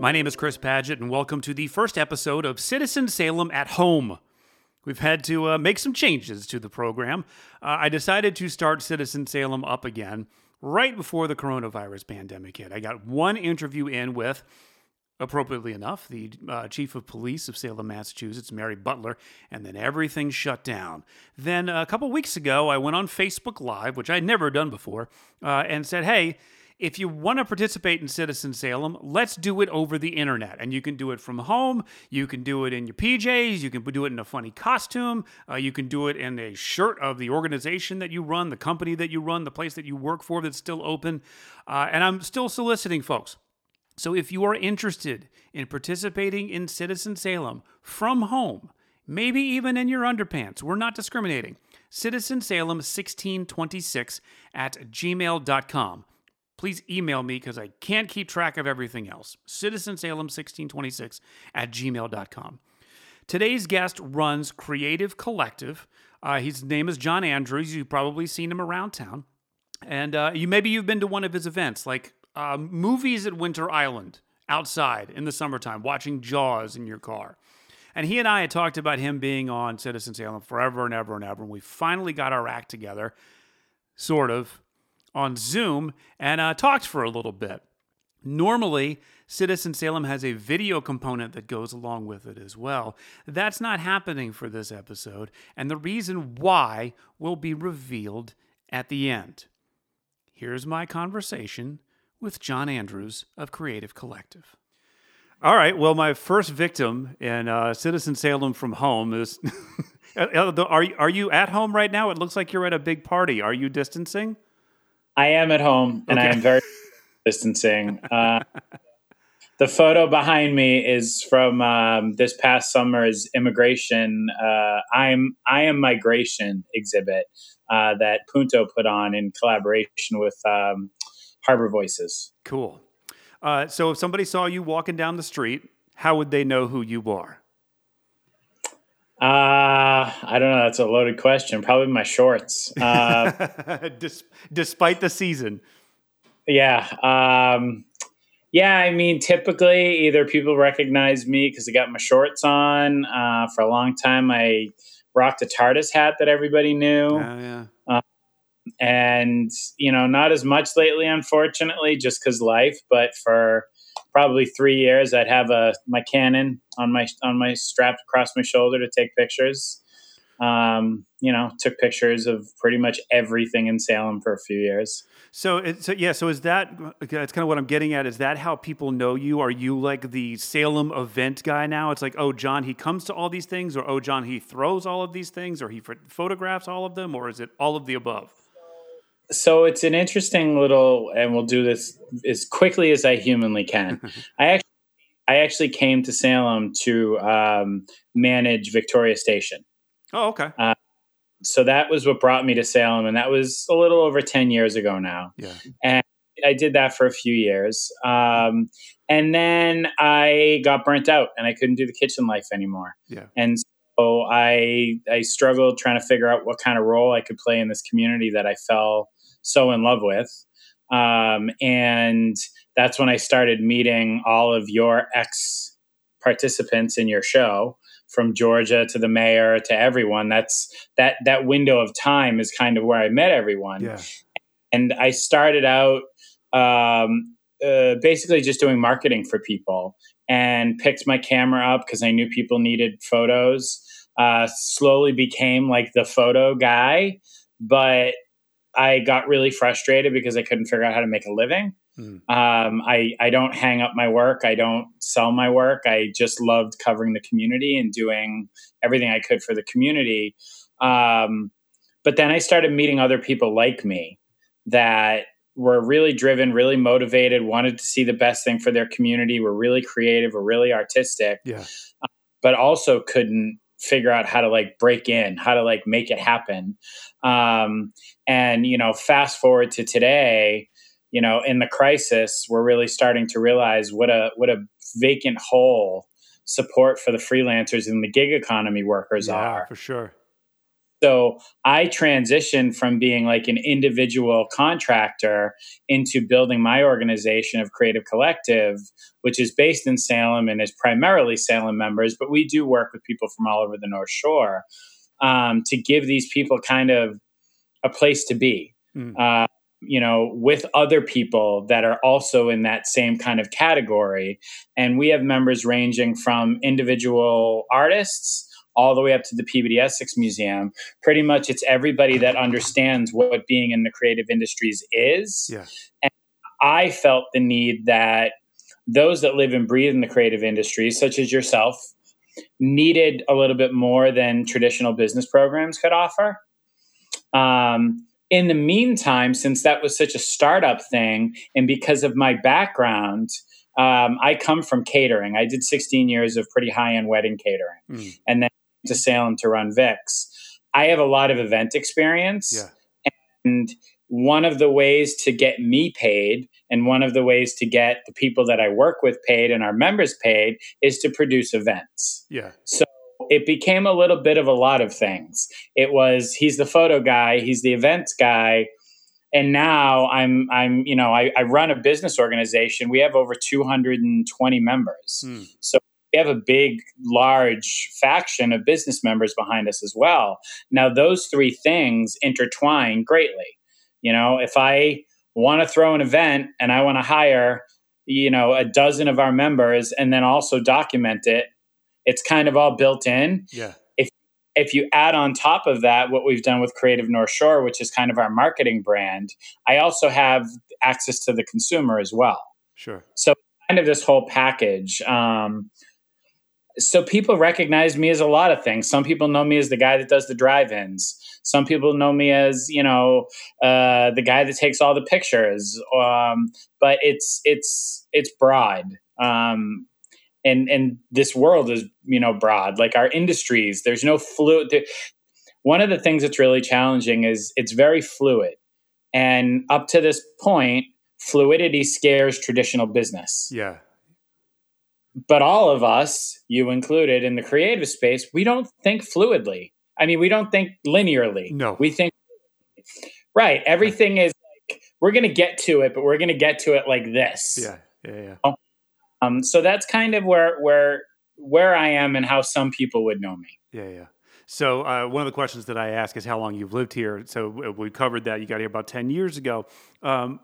My name is Chris Paget, and welcome to the first episode of Citizen Salem at Home. We've had to uh, make some changes to the program. Uh, I decided to start Citizen Salem up again right before the coronavirus pandemic hit. I got one interview in with, appropriately enough, the uh, chief of police of Salem, Massachusetts, Mary Butler, and then everything shut down. Then a couple weeks ago, I went on Facebook Live, which I'd never done before, uh, and said, hey, if you want to participate in Citizen Salem, let's do it over the internet. And you can do it from home. You can do it in your PJs. You can do it in a funny costume. Uh, you can do it in a shirt of the organization that you run, the company that you run, the place that you work for that's still open. Uh, and I'm still soliciting folks. So if you are interested in participating in Citizen Salem from home, maybe even in your underpants, we're not discriminating. Citizen Salem 1626 at gmail.com please email me because I can't keep track of everything else. CitizenSalem1626 at gmail.com. Today's guest runs Creative Collective. Uh, his name is John Andrews. You've probably seen him around town. And uh, you maybe you've been to one of his events, like uh, movies at Winter Island outside in the summertime, watching Jaws in your car. And he and I had talked about him being on Citizen Salem forever and ever and ever. And we finally got our act together, sort of, on Zoom and uh, talked for a little bit. Normally, Citizen Salem has a video component that goes along with it as well. That's not happening for this episode, and the reason why will be revealed at the end. Here's my conversation with John Andrews of Creative Collective. All right. Well, my first victim in uh, Citizen Salem from home is. Are, are you at home right now? It looks like you're at a big party. Are you distancing? I am at home and okay. I am very distancing. Uh, the photo behind me is from um, this past summer's immigration. Uh, I'm I am migration exhibit uh, that Punto put on in collaboration with um, Harbor Voices. Cool. Uh, so if somebody saw you walking down the street, how would they know who you are? Uh, I don't know. That's a loaded question. Probably my shorts. Uh, despite the season. Yeah. Um, yeah. I mean, typically, either people recognize me because I got my shorts on. Uh, for a long time, I rocked a TARDIS hat that everybody knew. Oh, yeah. Uh, and, you know, not as much lately, unfortunately, just because life, but for probably three years, I'd have a my Canon on my on my strapped across my shoulder to take pictures. Um, you know, took pictures of pretty much everything in Salem for a few years. So, so yeah. So is that that's kind of what I'm getting at? Is that how people know you? Are you like the Salem event guy now? It's like, oh, John, he comes to all these things, or oh, John, he throws all of these things, or he photographs all of them, or is it all of the above? So it's an interesting little, and we'll do this as quickly as I humanly can. I actually, I actually came to Salem to um, manage Victoria Station. Oh, okay. Uh, so that was what brought me to Salem, and that was a little over ten years ago now. Yeah, and I did that for a few years, um, and then I got burnt out, and I couldn't do the kitchen life anymore. Yeah, and so I I struggled trying to figure out what kind of role I could play in this community that I fell so in love with. Um, and that's when I started meeting all of your ex participants in your show from Georgia to the mayor to everyone. That's that that window of time is kind of where I met everyone. Yeah. And I started out um, uh, basically just doing marketing for people and picked my camera up because I knew people needed photos. Uh, slowly became like the photo guy, but I got really frustrated because I couldn't figure out how to make a living. Mm. Um, I, I don't hang up my work. I don't sell my work. I just loved covering the community and doing everything I could for the community. Um, but then I started meeting other people like me that were really driven, really motivated, wanted to see the best thing for their community, were really creative, were really artistic, yeah. but also couldn't figure out how to like break in, how to like make it happen. Um, and, you know, fast forward to today, you know, in the crisis, we're really starting to realize what a, what a vacant hole support for the freelancers and the gig economy workers yeah, are. For sure. So I transitioned from being like an individual contractor into building my organization of Creative Collective, which is based in Salem and is primarily Salem members, but we do work with people from all over the North Shore um, to give these people kind of a place to be. Mm. Uh, you know, with other people that are also in that same kind of category. And we have members ranging from individual artists all the way up to the Peabody Essex Museum. Pretty much it's everybody that understands what being in the creative industries is. Yeah. And I felt the need that those that live and breathe in the creative industries, such as yourself, needed a little bit more than traditional business programs could offer. Um, in the meantime, since that was such a startup thing, and because of my background, um, I come from catering. I did 16 years of pretty high end wedding catering. Mm. And then to Salem to run Vix. I have a lot of event experience. Yeah. And one of the ways to get me paid and one of the ways to get the people that I work with paid and our members paid is to produce events. Yeah. So it became a little bit of a lot of things. It was he's the photo guy, he's the events guy, and now I'm I'm you know I, I run a business organization. We have over 220 members, mm. so we have a big, large faction of business members behind us as well. Now, those three things intertwine greatly. You know, if I want to throw an event and I want to hire, you know, a dozen of our members and then also document it, it's kind of all built in. Yeah. If if you add on top of that what we've done with Creative North Shore, which is kind of our marketing brand, I also have access to the consumer as well. Sure. So kind of this whole package. Um, so people recognize me as a lot of things. Some people know me as the guy that does the drive-ins. Some people know me as you know uh, the guy that takes all the pictures. Um, but it's it's it's broad. Um, and and this world is you know broad. Like our industries, there's no fluid. One of the things that's really challenging is it's very fluid, and up to this point, fluidity scares traditional business. Yeah but all of us, you included in the creative space, we don't think fluidly. I mean, we don't think linearly. No. We think, right, everything is like, we're going to get to it, but we're going to get to it like this. Yeah. Yeah. Yeah. Um, so that's kind of where, where, where I am and how some people would know me. Yeah. Yeah. So uh, one of the questions that I ask is how long you've lived here. So we covered that. You got here about 10 years ago. Um,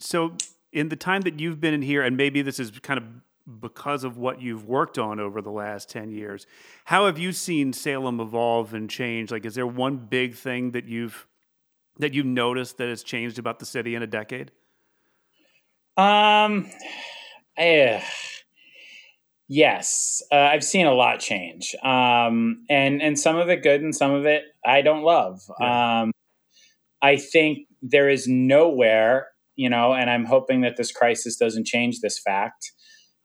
so in the time that you've been in here, and maybe this is kind of because of what you've worked on over the last 10 years. How have you seen Salem evolve and change? Like is there one big thing that you've that you've noticed that has changed about the city in a decade? Um eh, yes, uh, I've seen a lot change. Um and and some of it good and some of it I don't love. Yeah. Um I think there is nowhere, you know, and I'm hoping that this crisis doesn't change this fact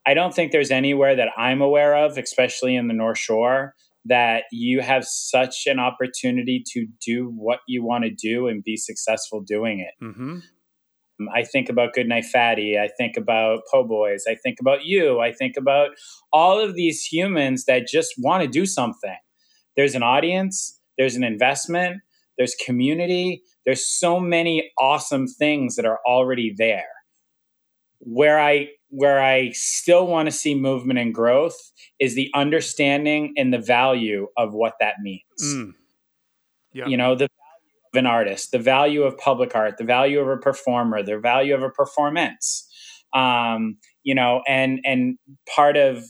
I don't think there's anywhere that I'm aware of, especially in the North Shore, that you have such an opportunity to do what you want to do and be successful doing it. Mm-hmm. Um, I think about Goodnight Fatty. I think about Po' Boys. I think about you. I think about all of these humans that just want to do something. There's an audience, there's an investment, there's community, there's so many awesome things that are already there. Where I where I still want to see movement and growth is the understanding and the value of what that means. Mm. Yeah. You know, the value of an artist, the value of public art, the value of a performer, the value of a performance. Um, you know, and and part of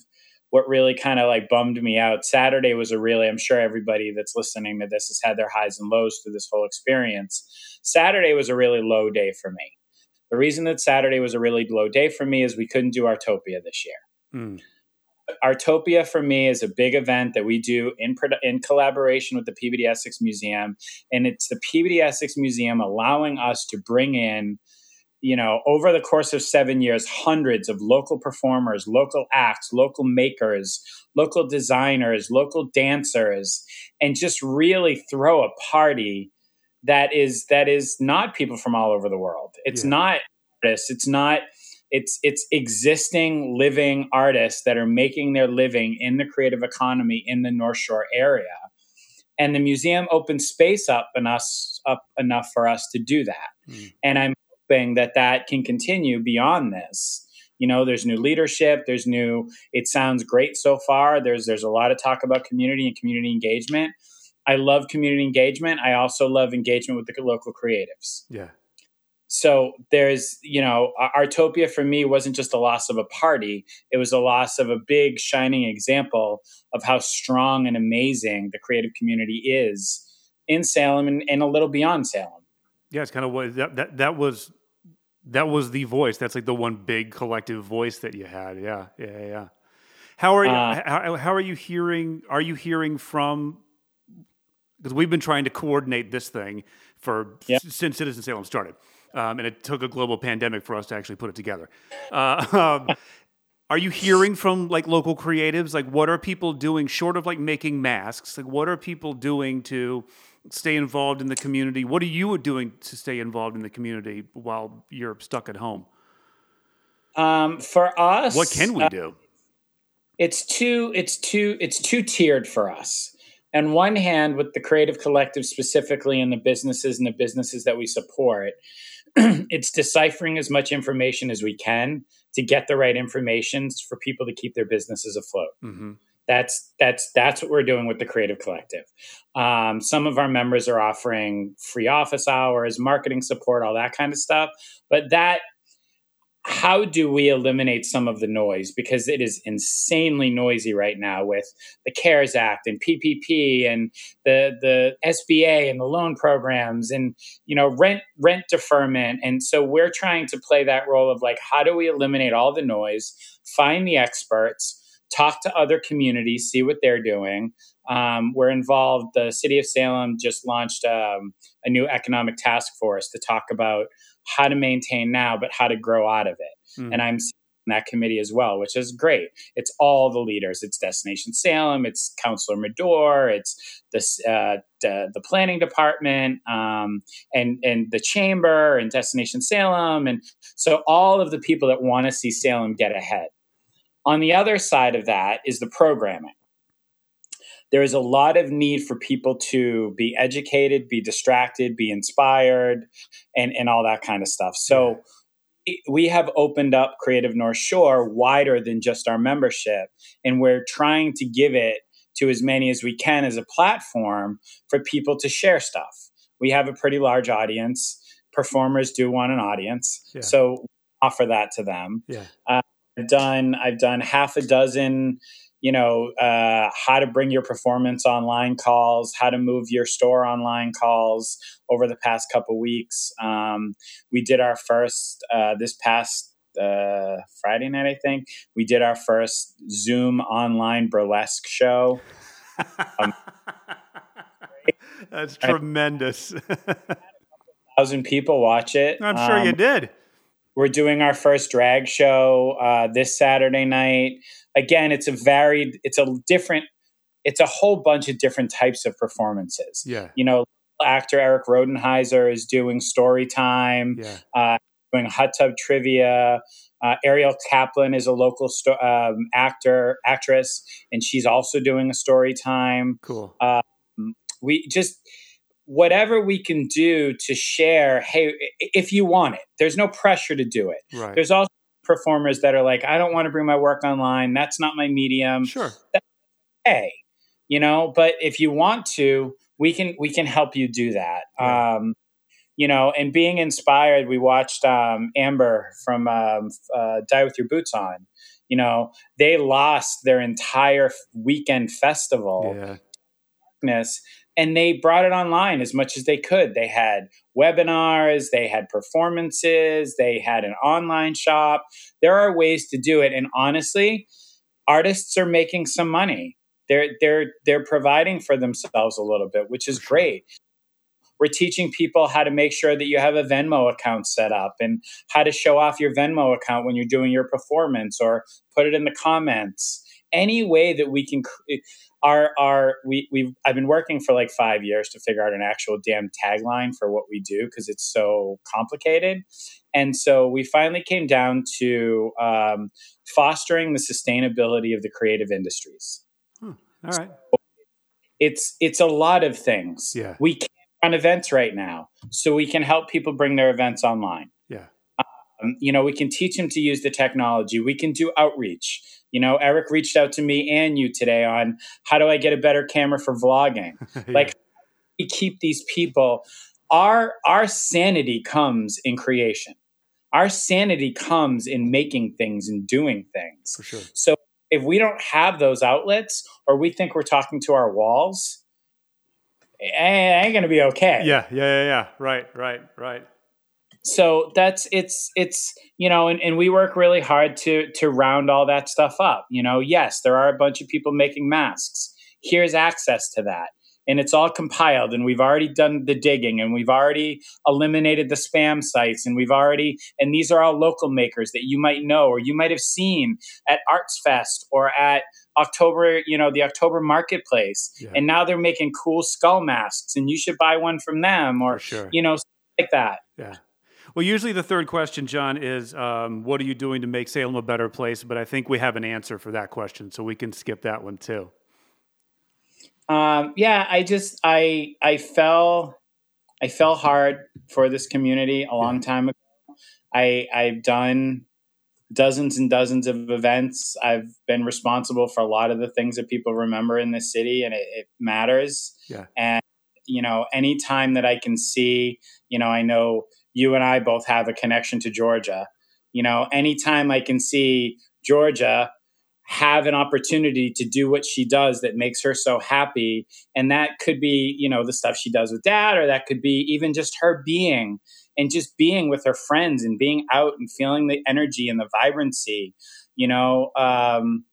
what really kind of like bummed me out. Saturday was a really, I'm sure everybody that's listening to this has had their highs and lows through this whole experience. Saturday was a really low day for me. The reason that Saturday was a really low day for me is we couldn't do Artopia this year. Mm. Artopia for me is a big event that we do in in collaboration with the Peabody Essex Museum, and it's the Peabody Essex Museum allowing us to bring in, you know, over the course of seven years, hundreds of local performers, local acts, local makers, local designers, local dancers, and just really throw a party that is that is not people from all over the world. It's yeah. not artists. It's not it's it's existing living artists that are making their living in the creative economy in the North Shore area. and the museum opened space up enough up enough for us to do that. Mm. And I'm hoping that that can continue beyond this. You know, there's new leadership. There's new. It sounds great so far. There's there's a lot of talk about community and community engagement. I love community engagement. I also love engagement with the local creatives. Yeah. So there's, you know, Artopia for me wasn't just a loss of a party, it was a loss of a big shining example of how strong and amazing the creative community is in Salem and, and a little beyond Salem. Yeah, it's kind of what that, that that was that was the voice. That's like the one big collective voice that you had. Yeah, yeah, yeah. How are you? Uh, how, how are you hearing? Are you hearing from? Because we've been trying to coordinate this thing for yeah. since Citizen Salem started um, and it took a global pandemic for us to actually put it together. Uh, um, are you hearing from like local creatives? Like, what are people doing short of like making masks? Like, what are people doing to stay involved in the community? What are you doing to stay involved in the community while you're stuck at home? Um, for us, what can we uh, do? It's too, it's too, it's too tiered for us. On one hand, with the creative collective specifically and the businesses and the businesses that we support, it's deciphering as much information as we can to get the right information for people to keep their businesses afloat. Mm-hmm. That's that's that's what we're doing with the Creative Collective. Um, some of our members are offering free office hours, marketing support, all that kind of stuff. But that how do we eliminate some of the noise? Because it is insanely noisy right now with the cares act and ppp and the the sba and the loan programs and you know rent rent deferment. And so we're trying to play that role of like how do we eliminate all the noise find the experts talk to other communities see what they're doing. Um, we're involved the city of salem just launched um, a new economic task force to talk about how to maintain now, but how to grow out of it. Mm. And I'm in that committee as well, which is great. It's all the leaders. It's Destination Salem. It's Councillor Madore. It's this uh, the, the planning department um, and and the chamber and Destination Salem, and so all of the people that want to see Salem get ahead. On the other side of that is the programming there is a lot of need for people to be educated, be distracted, be inspired, and, and all that kind of stuff. So it, we have opened up Creative North Shore wider than just our membership, and we're trying to give it to as many as we can as a platform for people to share stuff. We have a pretty large audience. Performers do want an audience, yeah. so offer that to them. Yeah. Uh, I've done I've done half a dozen you know uh, how to bring your performance online calls how to move your store online calls over the past couple weeks. Um, we did our first uh, this past uh, friday night i think we did our first zoom online burlesque show. Um, that's tremendous. thousand people watch it. I'm sure um, you did. we're doing our first drag show uh, this saturday night again, it's a varied, it's a different, it's a whole bunch of different types of performances. Yeah. You know, actor Eric Rodenheiser is doing story time, yeah. uh, doing hot tub trivia. Uh, Ariel Kaplan is a local sto- um, actor, actress, and she's also doing a story time. Cool. Um, we just whatever we can do to share. Hey, if you want it, there's no pressure to do it. Right. There's also performers that are like, I don't want to bring my work online. That's not my medium. Sure. That's okay. You know, but if you want to, we can we can help you do that. Yeah. Um, you know, and being inspired, we watched um, Amber from um, uh, Die with Your Boots On. You know, they lost their entire weekend festival. Yeah. And they brought it online as much as they could. They had webinars, they had performances, they had an online shop. There are ways to do it. And honestly, artists are making some money. They're they're they're providing for themselves a little bit, which is great. We're teaching people how to make sure that you have a Venmo account set up and how to show off your Venmo account when you're doing your performance or put it in the comments. Any way that we can our our we we I've been working for like five years to figure out an actual damn tagline for what we do because it's so complicated, and so we finally came down to um, fostering the sustainability of the creative industries. Hmm. All right. So it's it's a lot of things. Yeah. We can't run events right now, so we can help people bring their events online. Um, you know, we can teach them to use the technology. We can do outreach. You know, Eric reached out to me and you today on how do I get a better camera for vlogging? Yeah. Like we keep these people our our sanity comes in creation. Our sanity comes in making things and doing things. for sure. So if we don't have those outlets or we think we're talking to our walls, it ain't going to be okay. Yeah, yeah, yeah, yeah. Right, right, right. So that's it's it's you know, and, and we work really hard to to round all that stuff up. You know, yes, there are a bunch of people making masks. Here's access to that. And it's all compiled, and we've already done the digging, and we've already eliminated the spam sites, and we've already, and these are all local makers that you might know or you might have seen at Arts Fest or at October, you know, the October Marketplace. Yeah. And now they're making cool skull masks, and you should buy one from them, or sure. you know, like that. Yeah. Well, usually the third question, John, is um, what are you doing to make Salem a better place? But I think we have an answer for that question, so we can skip that one too. Um, yeah, I just I I fell I fell hard for this community a long time ago. I I've done dozens and dozens of events. I've been responsible for a lot of the things that people remember in this city, and it, it matters. Yeah. And you know, any time that I can see, you know, I know you and I both have a connection to Georgia. You know, anytime I can see Georgia have an opportunity to do what she does that makes her so happy and that could be you know the stuff she does with dad or that could be even just her being and just being with her friends and being out and feeling the energy and the vibrancy you know um,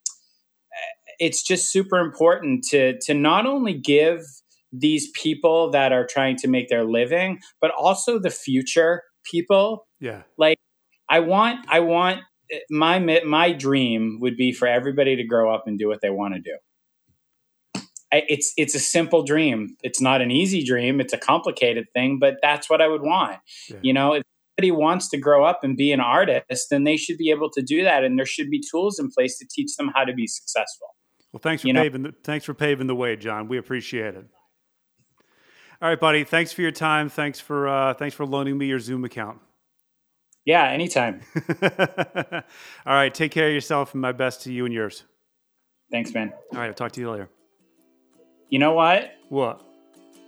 it's just super important to to not only give these people that are trying to make their living but also the future people Yeah. like i want i want eh, my my dream would be for everybody to grow up and do what they want to do I, it's it's a simple dream it's not an easy dream it's a complicated thing but that's what i would want Yeah. you know if somebody wants to grow up and be an artist then they should be able to do that and there should be tools in place to teach them how to be successful Well, thanks for You know- paving. The, thanks for paving the way, John. We appreciate it. All right, buddy. Thanks for your time. Thanks for uh, thanks for loaning me your Zoom account. yeah anytime All right. Take care of yourself, and my best to you and yours. thanks man All right. I'll talk to you later. you know what What?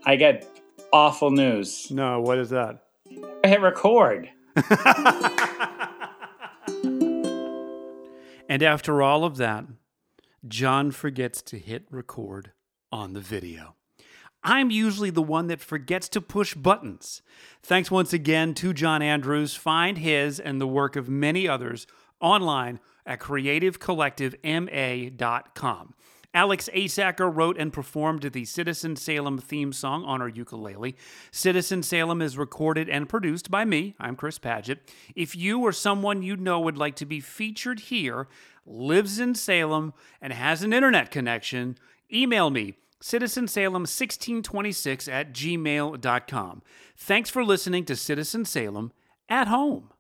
i get awful news No. What is that? i hit record And after all of that, John forgets to hit record on the video. I'm usually the one that forgets to push buttons. Thanks once again to John Andrews. Find his and the work of many others online at creativecollectivema.com. Alex Asacker wrote and performed the Citizen Salem theme song on our ukulele. Citizen Salem is recorded and produced by me. I'm Chris Paget. If you or someone you know would like to be featured here, lives in Salem, and has an internet connection, email me citizensalem1626 at gmail.com. Thanks for listening to Citizen Salem at home.